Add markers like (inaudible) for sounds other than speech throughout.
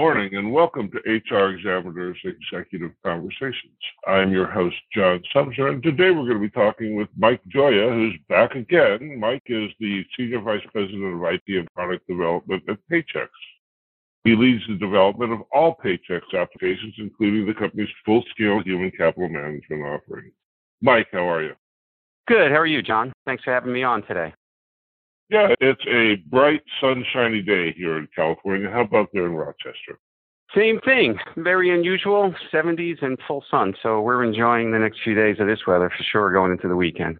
morning and welcome to HR Examiner's Executive Conversations. I'm your host, John Sumser, and today we're going to be talking with Mike Gioja, who's back again. Mike is the Senior Vice President of IT and Product Development at Paychex. He leads the development of all Paychex applications, including the company's full-scale human capital management offering. Mike, how are you? Good. How are you, John? Thanks for having me on today. Yeah, it's a bright, sunshiny day here in California. How about there in Rochester? Same thing. Very unusual. 70s and full sun. So we're enjoying the next few days of this weather for sure going into the weekend.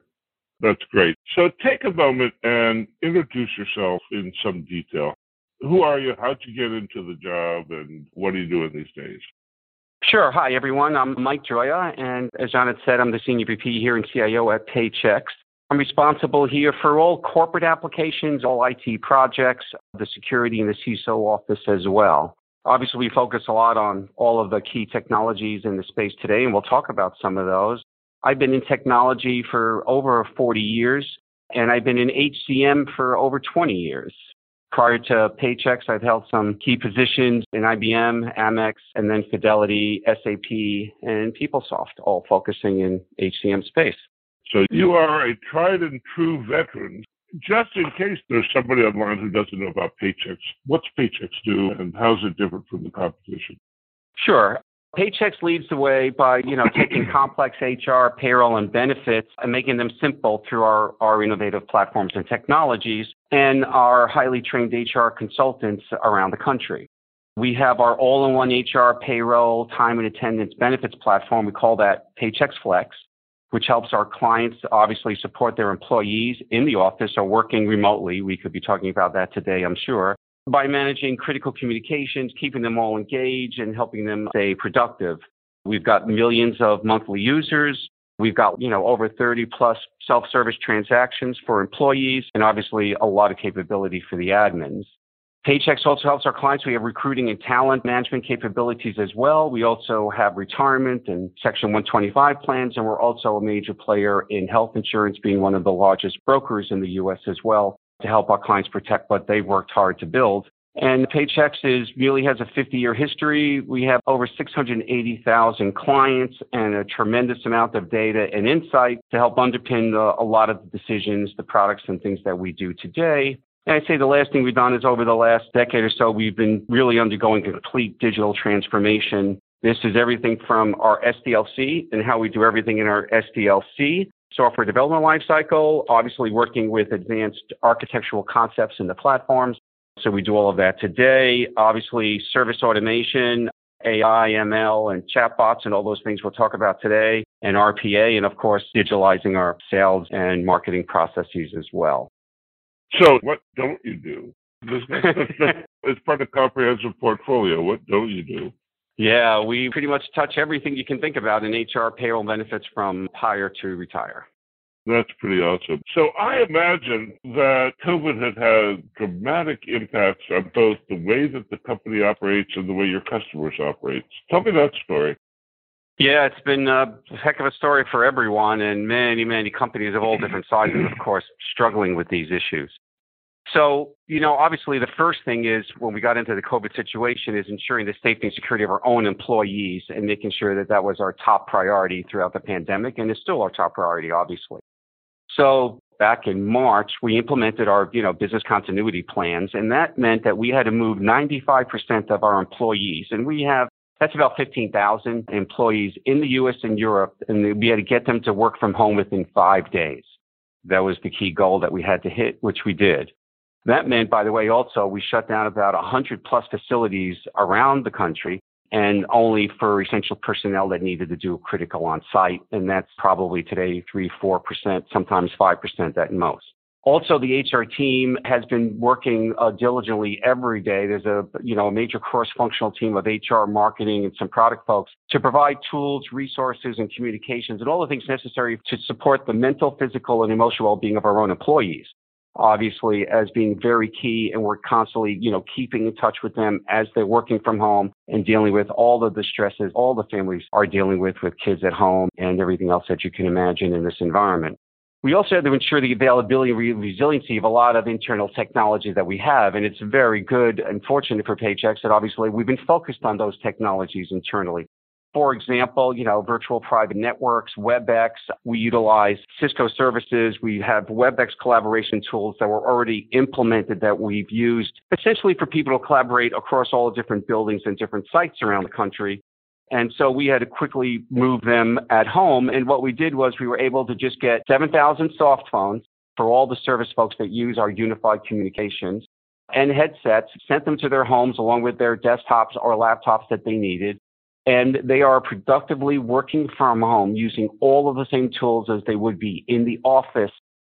That's great. So take a moment and introduce yourself in some detail. Who are you? How'd you get into the job? And what are you doing these days? Sure. Hi, everyone. I'm Mike Gioja. and as John had said, I'm the Senior VP here in CIO at Paychex. I'm responsible here for all corporate applications, all IT projects, the security in the CISO office as well. Obviously, we focus a lot on all of the key technologies in the space today, and we'll talk about some of those. I've been in technology for over 40 years, and I've been in HCM for over 20 years. Prior to Paychex, I've held some key positions in IBM, Amex, and then Fidelity, SAP, and PeopleSoft, all focusing in HCM space. So you are a tried and true veteran. Just in case there's somebody online who doesn't know about Paychex, what's Paychex do and how's it different from the competition? Sure. Paychex leads the way by, you know, taking (clears throat) complex HR, payroll, and benefits and making them simple through our, our innovative platforms and technologies and our highly trained HR consultants around the country. We have our all-in-one HR, payroll, time and attendance benefits platform. We call that Paychex Flex which helps our clients obviously support their employees in the office or working remotely. We could be talking about that today, I'm sure, by managing critical communications, keeping them all engaged and helping them stay productive. We've got millions of monthly users. We've got, you know, over 30 plus self-service transactions for employees and obviously a lot of capability for the admins. Paychex also helps our clients. We have recruiting and talent management capabilities as well. We also have retirement and Section 125 plans, and we're also a major player in health insurance, being one of the largest brokers in the U.S. as well to help our clients protect what they've worked hard to build. And Paychex is really has a 50 year history. We have over 680,000 clients and a tremendous amount of data and insight to help underpin the, a lot of the decisions, the products and things that we do today. I'd say the last thing we've done is over the last decade or so, we've been really undergoing complete digital transformation. This is everything from our SDLC and how we do everything in our SDLC software development lifecycle, obviously working with advanced architectural concepts in the platforms. So we do all of that today. Obviously, service automation, AI, ML, and chatbots, and all those things we'll talk about today, and RPA, and of course, digitalizing our sales and marketing processes as well. So, what don't you do? it's (laughs) part of comprehensive portfolio. What don't you do? Yeah, we pretty much touch everything you can think about in HR payroll benefits from hire to retire. That's pretty awesome. So I imagine that COVID had had dramatic impacts on both the way that the company operates and the way your customers operate. Tell me that story. Yeah, it's been a heck of a story for everyone, and many, many companies of all (clears throat) different sizes, of course, struggling with these issues. So, you know, obviously, the first thing is when we got into the COVID situation is ensuring the safety and security of our own employees and making sure that that was our top priority throughout the pandemic, and it's still our top priority, obviously. So back in March, we implemented our, you know, business continuity plans, and that meant that we had to move 95% of our employees, and we have that's about 15,000 employees in the US and Europe, and we had to get them to work from home within five days. That was the key goal that we had to hit, which we did. That meant, by the way, also we shut down about 100 plus facilities around the country and only for essential personnel that needed to do critical on site. And that's probably today three, 4%, sometimes 5% at most. Also, the HR team has been working uh, diligently every day. There's a, you know, a major cross-functional team of HR, marketing, and some product folks to provide tools, resources, and communications, and all the things necessary to support the mental, physical, and emotional well-being of our own employees. Obviously, as being very key, and we're constantly, you know, keeping in touch with them as they're working from home and dealing with all of the stresses all the families are dealing with with kids at home and everything else that you can imagine in this environment. We also had to ensure the availability and resiliency of a lot of internal technology that we have. And it's very good and fortunate for Paychex that obviously we've been focused on those technologies internally. For example, you know, virtual private networks, WebEx, we utilize Cisco services. We have WebEx collaboration tools that were already implemented that we've used essentially for people to collaborate across all the different buildings and different sites around the country. And so we had to quickly move them at home. And what we did was we were able to just get 7,000 soft phones for all the service folks that use our unified communications and headsets, sent them to their homes along with their desktops or laptops that they needed. And they are productively working from home using all of the same tools as they would be in the office.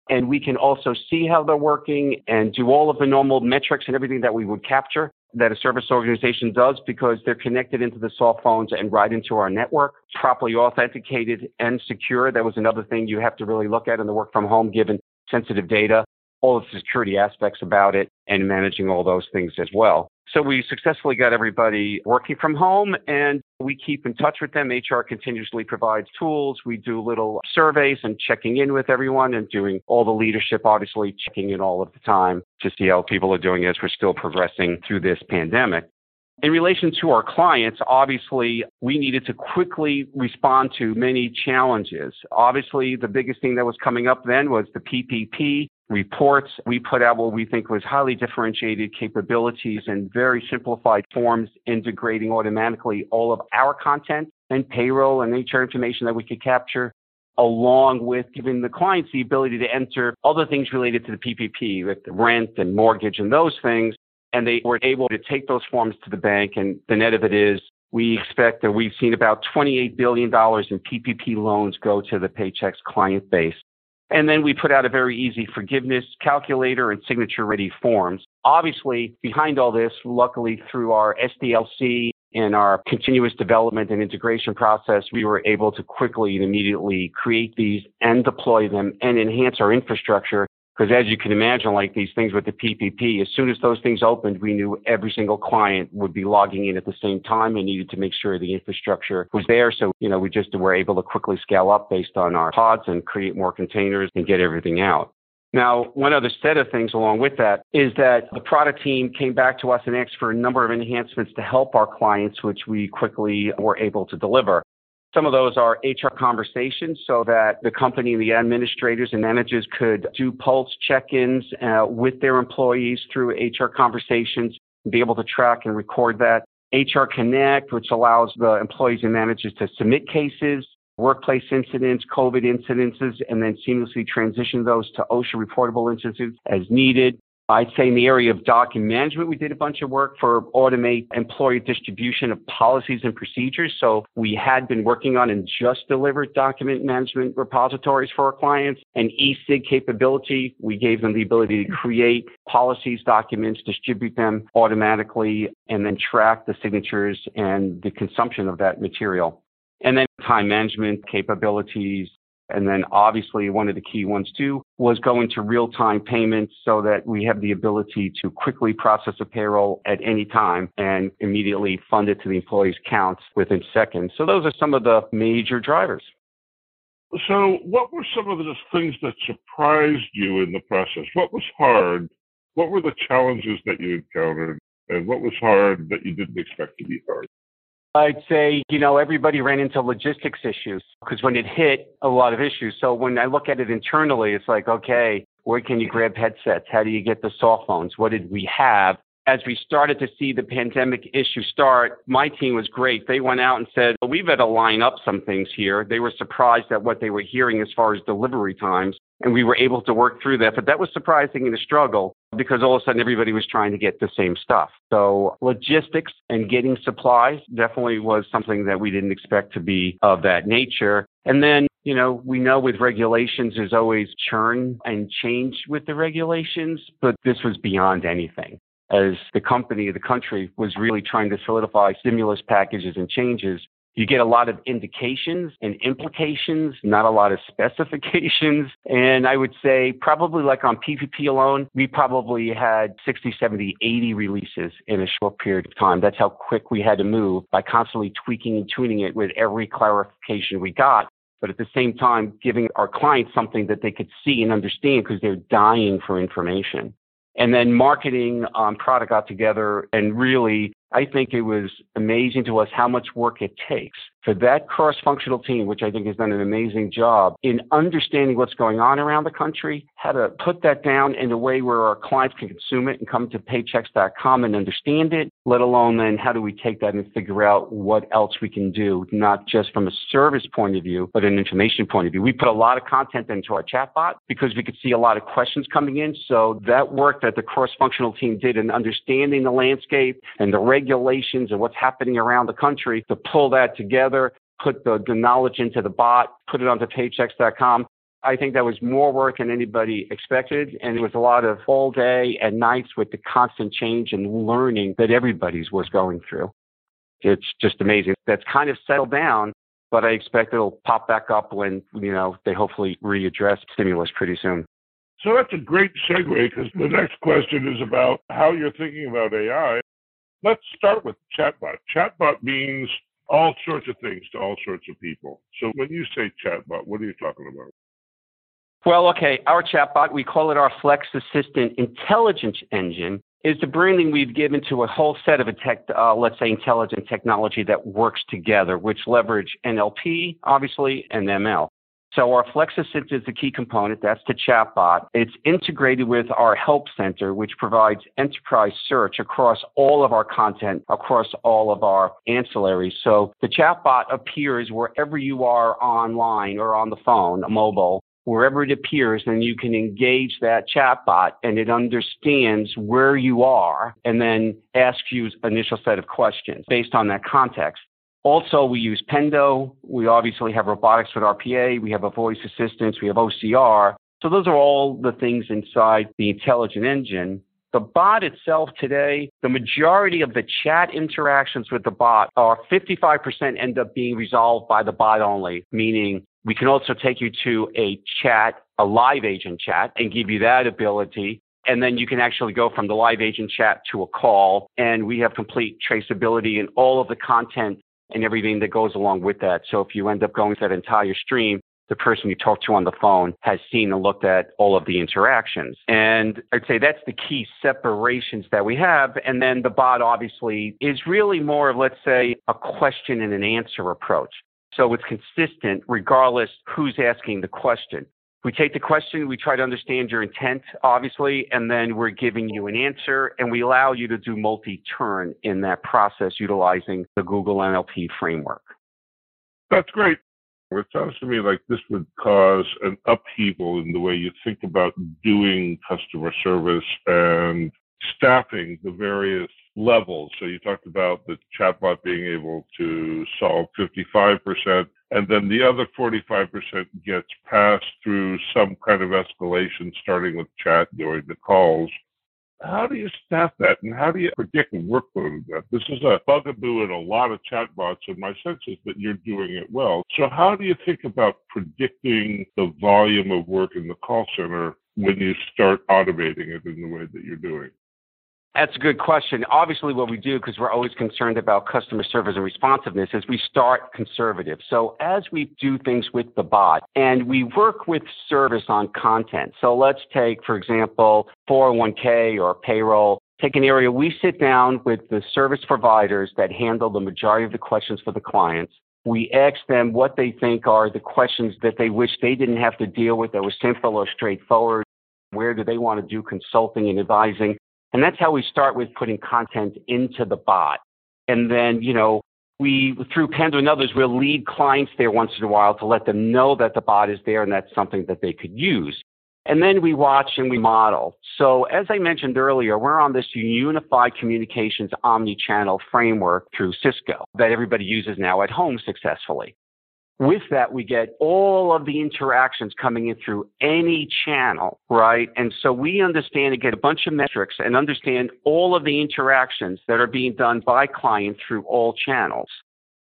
And we can also see how they're working and do all of the normal metrics and everything that we would capture that a service organization does because they're connected into the soft phones and right into our network, properly authenticated and secure. That was another thing you have to really look at in the work from home, given sensitive data, all the security aspects about it, and managing all those things as well. So we successfully got everybody working from home and we keep in touch with them. HR continuously provides tools. We do little surveys and checking in with everyone and doing all the leadership, obviously checking in all of the time to see how people are doing as we're still progressing through this pandemic. In relation to our clients, obviously, we needed to quickly respond to many challenges. Obviously, the biggest thing that was coming up then was the PPP reports. We put out what we think was highly differentiated capabilities and very simplified forms integrating automatically all of our content and payroll and HR information that we could capture along with giving the clients the ability to enter other things related to the PPP, like the rent and mortgage and those things. And they were able to take those forms to the bank. And the net of it is we expect that we've seen about $28 billion in PPP loans go to the Paychex client base. And then we put out a very easy forgiveness calculator and signature ready forms. Obviously, behind all this, luckily through our SDLC and our continuous development and integration process, we were able to quickly and immediately create these and deploy them and enhance our infrastructure because as you can imagine, like these things with the PPP, as soon as those things opened, we knew every single client would be logging in at the same time and needed to make sure the infrastructure was there. So, you know, we just were able to quickly scale up based on our pods and create more containers and get everything out. Now, one other set of things along with that is that the product team came back to us and asked for a number of enhancements to help our clients, which we quickly were able to deliver. Some of those are HR conversations so that the company and the administrators and managers could do pulse check-ins uh, with their employees through HR conversations be able to track and record that. HR Connect, which allows the employees and managers to submit cases, workplace incidents, COVID incidences, and then seamlessly transition those to OSHA reportable incidents as needed. I'd say in the area of document management, we did a bunch of work for automate employee distribution of policies and procedures. So we had been working on and just delivered document management repositories for our clients and e-sig capability. We gave them the ability to create policies, documents, distribute them automatically, and then track the signatures and the consumption of that material. And then time management capabilities, and then obviously one of the key ones too was going to real time payments so that we have the ability to quickly process a payroll at any time and immediately fund it to the employee's accounts within seconds. So those are some of the major drivers. So, what were some of the things that surprised you in the process? What was hard? What were the challenges that you encountered? And what was hard that you didn't expect to be hard? I'd say, you know, everybody ran into logistics issues because when it hit, a lot of issues. So when I look at it internally, it's like, okay, where can you grab headsets? How do you get the soft phones? What did we have? As we started to see the pandemic issue start, my team was great. They went out and said, well, we've got to line up some things here. They were surprised at what they were hearing as far as delivery times and we were able to work through that. But that was surprising and a struggle because all of a sudden everybody was trying to get the same stuff. So logistics and getting supplies definitely was something that we didn't expect to be of that nature. And then, you know, we know with regulations there's always churn and change with the regulations, but this was beyond anything. As the company, the country was really trying to solidify stimulus packages and changes, you get a lot of indications and implications, not a lot of (laughs) specifications. And I would say probably like on PPP alone, we probably had 60, 70, 80 releases in a short period of time. That's how quick we had to move by constantly tweaking and tuning it with every clarification we got. but at the same time, giving our clients something that they could see and understand because they're dying for information. And then marketing um, product got together and really I think it was amazing to us how much work it takes for that cross functional team, which I think has done an amazing job in understanding what's going on around the country, how to put that down in a way where our clients can consume it and come to paychex.com and understand it, let alone then how do we take that and figure out what else we can do, not just from a service point of view, but an information point of view. We put a lot of content into our chatbot because we could see a lot of questions coming in. So that work that the cross functional team did in understanding the landscape and the regulations and what's happening around the country to pull that together, put the, the knowledge into the bot, put it onto paychex.com. I think that was more work than anybody expected. And it was a lot of all day and nights with the constant change and learning that everybody's was going through. It's just amazing. That's kind of settled down, but I expect it'll pop back up when, you know, they hopefully readdress stimulus pretty soon. So that's a great segue because the next question is about how you're thinking about AI. Let's start with chatbot. Chatbot means all sorts of things to all sorts of people. So when you say chatbot, what are you talking about? Well, okay, our chatbot, we call it our Flex Assistant Intelligence Engine, is the branding we've given to a whole set of a tech, uh, let's say, intelligent technology that works together, which leverage NLP, obviously, and ML. So our Flex Assistant is the key component. That's the chatbot. It's integrated with our Help Center, which provides enterprise search across all of our content, across all of our ancillaries. So the chatbot appears wherever you are online or on the phone, mobile, wherever it appears, then you can engage that chatbot and it understands where you are and then asks you initial set of questions based on that context. Also, we use Pendo. We obviously have robotics with RPA. We have a voice assistant. We have OCR. So those are all the things inside the intelligent engine. The bot itself today, the majority of the chat interactions with the bot are 55% end up being resolved by the bot only, meaning we can also take you to a chat, a live agent chat, and give you that ability. And then you can actually go from the live agent chat to a call. And we have complete traceability in all of the content and everything that goes along with that. So if you end up going through that entire stream, the person you talk to on the phone has seen and looked at all of the interactions. And I'd say that's the key separations that we have. And then the bot obviously is really more of, let's say, a question and an answer approach. So it's consistent regardless who's asking the question. We take the question, we try to understand your intent, obviously, and then we're giving you an answer, and we allow you to do multi turn in that process utilizing the Google NLP framework. That's great. It sounds to me like this would cause an upheaval in the way you think about doing customer service and staffing the various levels. So you talked about the chatbot being able to solve 55%, and then the other 45% gets passed through some kind of escalation, starting with chat during the calls. How do you staff that, and how do you predict the workload of that? This is a bugaboo in a lot of chatbots, and my sense is that you're doing it well. So, how do you think about predicting the volume of work in the call center when you start automating it in the way that you're doing? That's a good question. Obviously, what we do, because we're always concerned about customer service and responsiveness, is we start conservative. So as we do things with the bot and we work with service on content. So let's take, for example, 401k or payroll. Take an area we sit down with the service providers that handle the majority of the questions for the clients. We ask them what they think are the questions that they wish they didn't have to deal with that were simple or straightforward. Where do they want to do consulting and advising? And that's how we start with putting content into the bot. And then, you know, we, through Pendo and others, we'll lead clients there once in a while to let them know that the bot is there and that's something that they could use. And then we watch and we model. So as I mentioned earlier, we're on this unified communications omni-channel framework through Cisco that everybody uses now at home successfully. With that, we get all of the interactions coming in through any channel, right? And so we understand and get a bunch of metrics and understand all of the interactions that are being done by clients through all channels.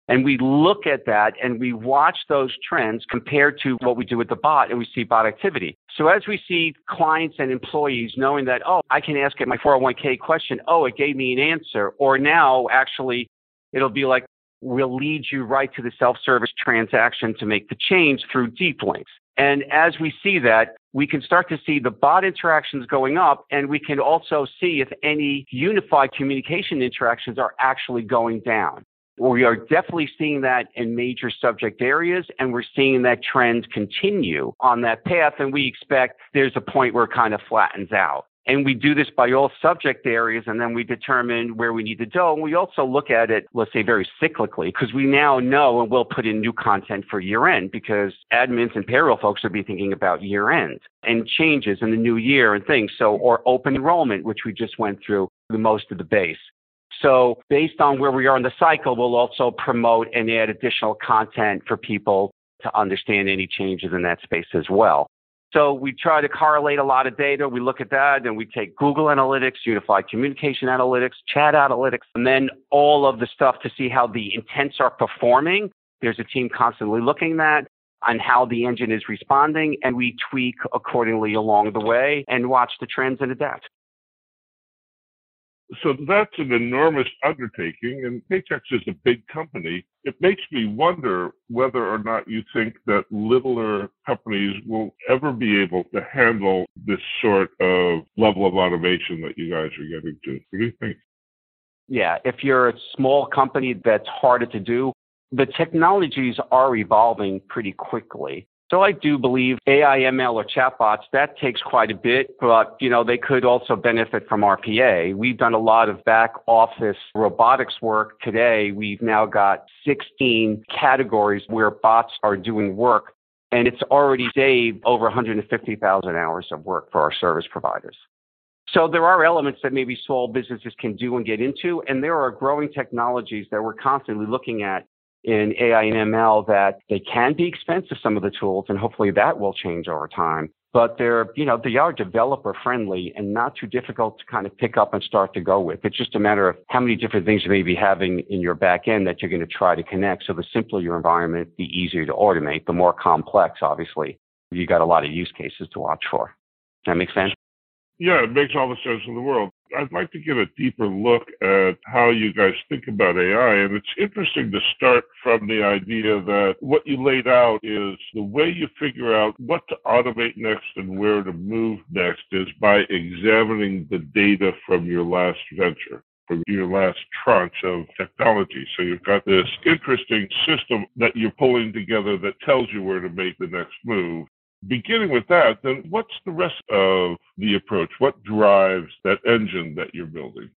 And we look at that and we watch those trends compared to what we do with the bot and we see bot activity. So as we see clients and employees knowing that, oh, I can ask it my 401k question. Oh, it gave me an answer. Or now actually it'll be like, will lead you right to the self-service transaction to make the change through deep links. And as we see that, we can start to see the bot interactions going up, and we can also see if any unified communication interactions are actually going down. We are definitely seeing that in major subject areas, and we're seeing that trend continue on that path. And we expect there's a point where it kind of flattens out. And we do this by all subject areas, and then we determine where we need to go. And we also look at it, let's say, very cyclically, because we now know and we'll put in new content for year end because admins and payroll folks will be thinking about year end and changes in the new year and things. So, or open enrollment, which we just went through the most of the base. So based on where we are in the cycle, we'll also promote and add additional content for people to understand any changes in that space as well. So we try to correlate a lot of data. We look at that and we take Google Analytics, Unified Communication Analytics, Chat Analytics, and then all of the stuff to see how the intents are performing. There's a team constantly looking at on how the engine is responding and we tweak accordingly along the way and watch the trends and adapt so that's an enormous undertaking, and Paychex is a big company. It makes me wonder whether or not you think that littler companies will ever be able to handle this sort of level of automation that you guys are getting to. What do you think? Yeah, if you're a small company that's harder to do, the technologies are evolving pretty quickly. So I do believe AI, ML, or chatbots, that takes quite a bit, but, you know, they could also benefit from RPA. We've done a lot of back office robotics work today. We've now got 16 categories where bots are doing work, and it's already saved over 150,000 hours of work for our service providers. So there are elements that maybe small businesses can do and get into, and there are growing technologies that we're constantly looking at in AI and ML that they can be expensive, some of the tools, and hopefully that will change over time. But they're, you know, they are developer friendly and not too difficult to kind of pick up and start to go with. It's just a matter of how many different things you may be having in your back end that you're going to try to connect. So the simpler your environment, the easier to automate. The more complex, obviously, you got a lot of use cases to watch for. That makes sense? Yeah, it makes all the sense in the world. I'd like to get a deeper look at how you guys think about AI. And it's interesting to start from the idea that what you laid out is the way you figure out what to automate next and where to move next is by examining the data from your last venture from your last tranche of technology. So you've got this interesting system that you're pulling together that tells you where to make the next move beginning with that, then what's the rest of the approach? What drives that engine that you're building?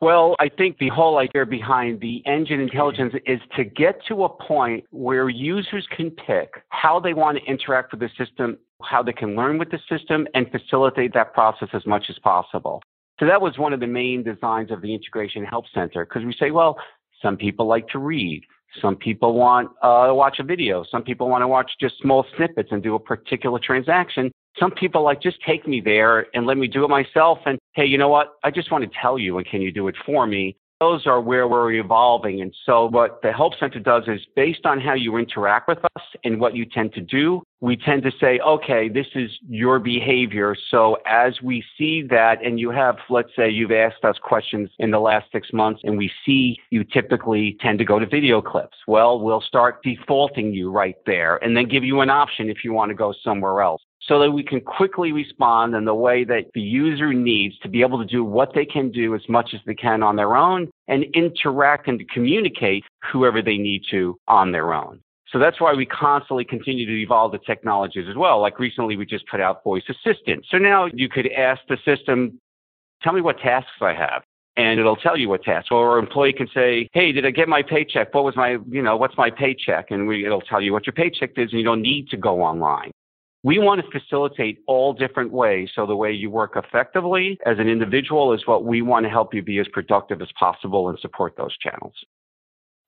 Well, I think the whole idea behind the engine intelligence is to get to a point where users can pick how they want to interact with the system, how they can learn with the system, and facilitate that process as much as possible. So that was one of the main designs of the Integration Help Center because we say, well, some people like to read. Some people want uh, to watch a video. Some people want to watch just small snippets and do a particular transaction. Some people like just take me there and let me do it myself. And hey, you know what? I just want to tell you, and can you do it for me? Those are where we're evolving. And so what the Help Center does is based on how you interact with us and what you tend to do, we tend to say, okay, this is your behavior. So as we see that, and you have, let's say you've asked us questions in the last six months, and we see you typically tend to go to video clips. Well, we'll start defaulting you right there and then give you an option if you want to go somewhere else so that we can quickly respond in the way that the user needs to be able to do what they can do as much as they can on their own and interact and communicate whoever they need to on their own. So that's why we constantly continue to evolve the technologies as well. Like recently, we just put out voice assistant. So now you could ask the system, tell me what tasks I have. And it'll tell you what tasks. Or an employee can say, "Hey, did I get my paycheck? What was my, you know, what's my paycheck?" And we, it'll tell you what your paycheck is, and you don't need to go online. We want to facilitate all different ways. So the way you work effectively as an individual is what we want to help you be as productive as possible and support those channels.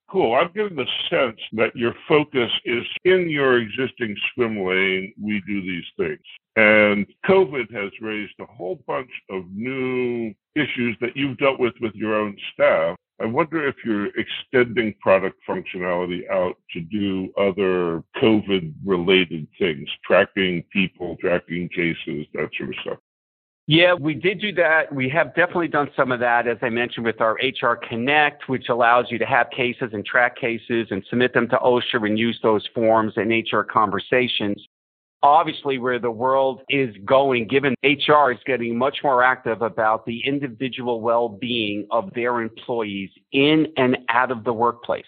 Cool. I'm getting the sense that your focus is in your existing swim lane, we do these things. And COVID has raised a whole bunch of new issues that you've dealt with with your own staff. I wonder if you're extending product functionality out to do other COVID related things, tracking people, tracking cases, that sort of stuff. Yeah, we did do that. We have definitely done some of that, as I mentioned, with our HR Connect, which allows you to have cases and track cases and submit them to OSHA and use those forms in HR conversations. Obviously, where the world is going, given HR is getting much more active about the individual well being of their employees in and out of the workplace.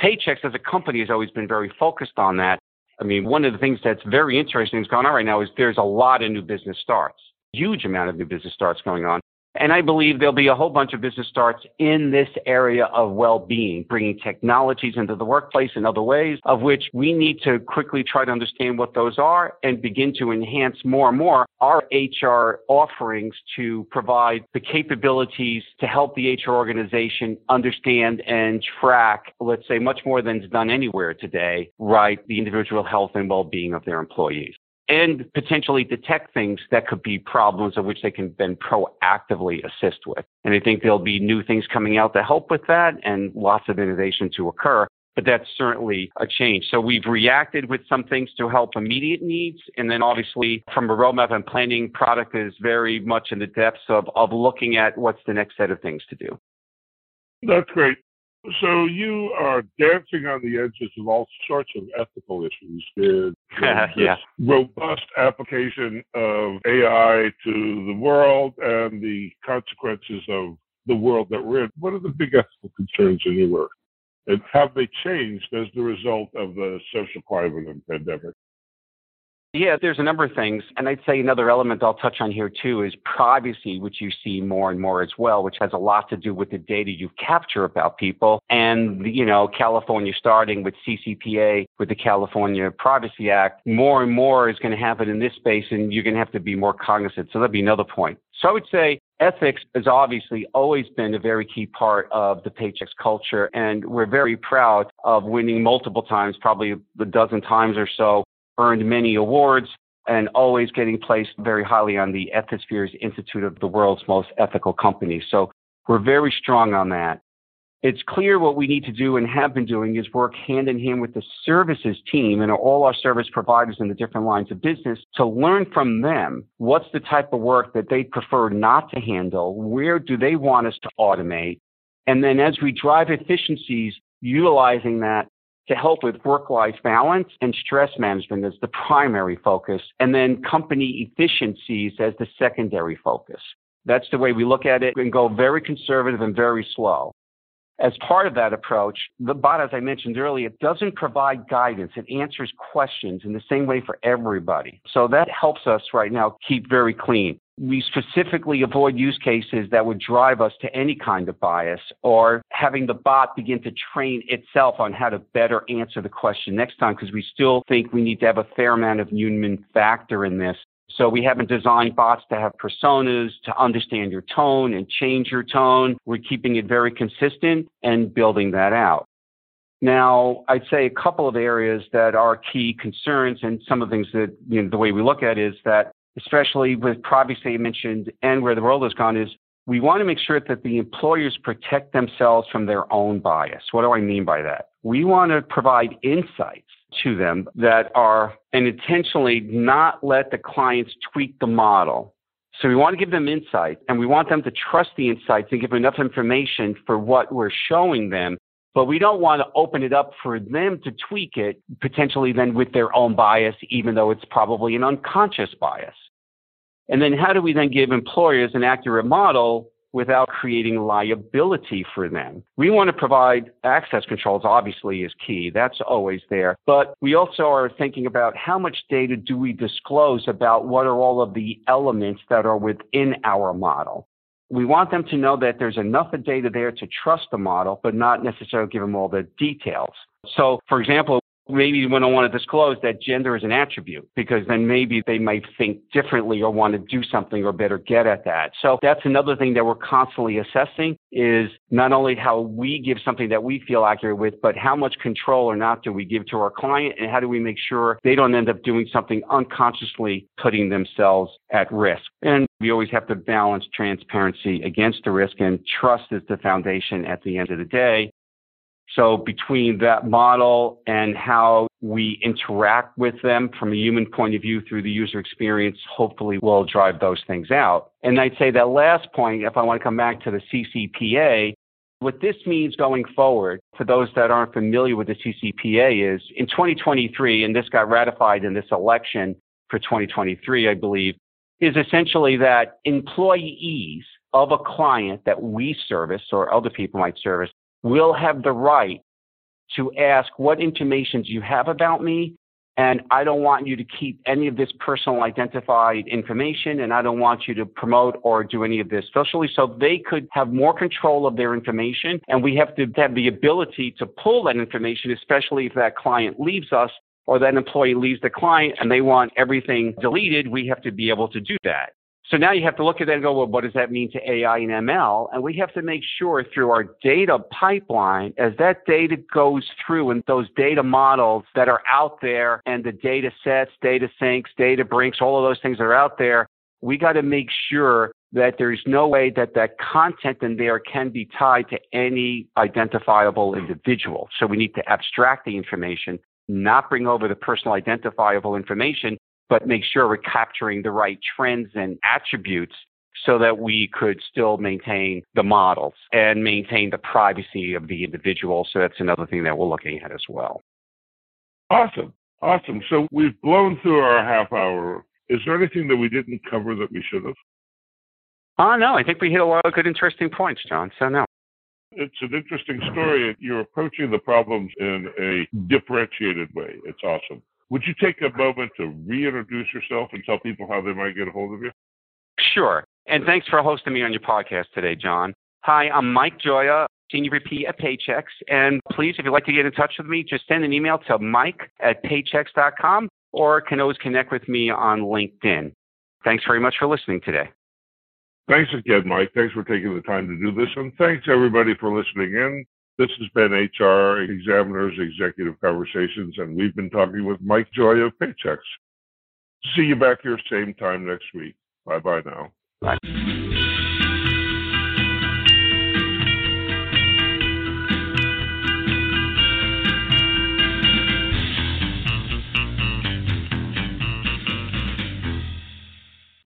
Paychex as a company has always been very focused on that. I mean, one of the things that's very interesting that's going on right now is there's a lot of new business starts huge amount of new business starts going on. And I believe there'll be a whole bunch of business starts in this area of well-being, bringing technologies into the workplace in other ways, of which we need to quickly try to understand what those are and begin to enhance more and more our HR offerings to provide the capabilities to help the HR organization understand and track, let's say, much more than is done anywhere today, right, the individual health and well-being of their employees and potentially detect things that could be problems of which they can then proactively assist with. And I think there'll be new things coming out to help with that and lots of innovation to occur. But that's certainly a change. So we've reacted with some things to help immediate needs. And then obviously from a roadmap and planning, product is very much in the depths of, of looking at what's the next set of things to do. That's great. So you are dancing on the edges of all sorts of ethical issues. With (laughs) yeah. robust application of AI to the world and the consequences of the world that we're in. What are the big ethical concerns in your work? And have they changed as the result of the social climate and pandemic? Yeah, there's a number of things. And I'd say another element I'll touch on here too is privacy, which you see more and more as well, which has a lot to do with the data you capture about people. And, you know, California starting with CCPA, with the California Privacy Act, more and more is going to happen in this space and you're going to have to be more cognizant. So that'd be another point. So I would say ethics has obviously always been a very key part of the Paychex culture. And we're very proud of winning multiple times, probably a dozen times or so, earned many awards, and always getting placed very highly on the Ethisphere's Institute of the world's most ethical companies. So we're very strong on that. It's clear what we need to do and have been doing is work hand in hand with the services team and all our service providers in the different lines of business to learn from them what's the type of work that they prefer not to handle, where do they want us to automate, and then as we drive efficiencies, utilizing that to help with work-life balance and stress management as the primary focus, and then company efficiencies as the secondary focus. That's the way we look at it and go very conservative and very slow. As part of that approach, the bot, as I mentioned earlier, it doesn't provide guidance. It answers questions in the same way for everybody. So that helps us right now keep very clean we specifically avoid use cases that would drive us to any kind of bias or having the bot begin to train itself on how to better answer the question next time because we still think we need to have a fair amount of human factor in this. So we haven't designed bots to have personas, to understand your tone and change your tone. We're keeping it very consistent and building that out. Now, I'd say a couple of areas that are key concerns and some of the things that, you know, the way we look at is that especially with privacy mentioned and where the world has gone, is we want to make sure that the employers protect themselves from their own bias. What do I mean by that? We want to provide insights to them that are and intentionally not let the clients tweak the model. So we want to give them insight and we want them to trust the insights and give enough information for what we're showing them but we don't want to open it up for them to tweak it, potentially then with their own bias, even though it's probably an unconscious bias. And then how do we then give employers an accurate model without creating liability for them? We want to provide access controls, obviously, is key. That's always there. But we also are thinking about how much data do we disclose about what are all of the elements that are within our model we want them to know that there's enough data there to trust the model, but not necessarily give them all the details. So, for example, maybe we don't want to disclose that gender is an attribute because then maybe they might think differently or want to do something or better get at that. So that's another thing that we're constantly assessing is not only how we give something that we feel accurate with, but how much control or not do we give to our client and how do we make sure they don't end up doing something unconsciously putting themselves at risk. And we always have to balance transparency against the risk and trust is the foundation at the end of the day. So between that model and how we interact with them from a human point of view through the user experience, hopefully will drive those things out. And I'd say that last point, if I want to come back to the CCPA, what this means going forward, for those that aren't familiar with the CCPA, is in 2023, and this got ratified in this election for 2023, I believe, is essentially that employees of a client that we service or other people might service will have the right to ask what information you have about me and I don't want you to keep any of this personal identified information, and I don't want you to promote or do any of this socially. So they could have more control of their information, and we have to have the ability to pull that information, especially if that client leaves us or that employee leaves the client and they want everything deleted. We have to be able to do that. So now you have to look at that and go, well, what does that mean to AI and ML? And we have to make sure through our data pipeline, as that data goes through and those data models that are out there and the data sets, data sinks, data brinks, all of those things that are out there, we got to make sure that there's no way that that content in there can be tied to any identifiable individual. So we need to abstract the information, not bring over the personal identifiable information but make sure we're capturing the right trends and attributes so that we could still maintain the models and maintain the privacy of the individual. So that's another thing that we're looking at as well. Awesome. Awesome. So we've blown through our half hour. Is there anything that we didn't cover that we should have? Oh, no. I think we hit a lot of good, interesting points, John. So, no. It's an interesting story. You're approaching the problems in a differentiated way. It's awesome. Would you take a moment to reintroduce yourself and tell people how they might get a hold of you? Sure. And thanks for hosting me on your podcast today, John. Hi, I'm Mike Gioja, Senior VP at Paychex. And please, if you'd like to get in touch with me, just send an email to mike at paychex.com or can always connect with me on LinkedIn. Thanks very much for listening today. Thanks again, Mike. Thanks for taking the time to do this. And thanks, everybody, for listening in. This has been HR Examiner's Executive Conversations, and we've been talking with Mike Gioja of Paychex. See you back here same time next week. Bye bye now. Bye.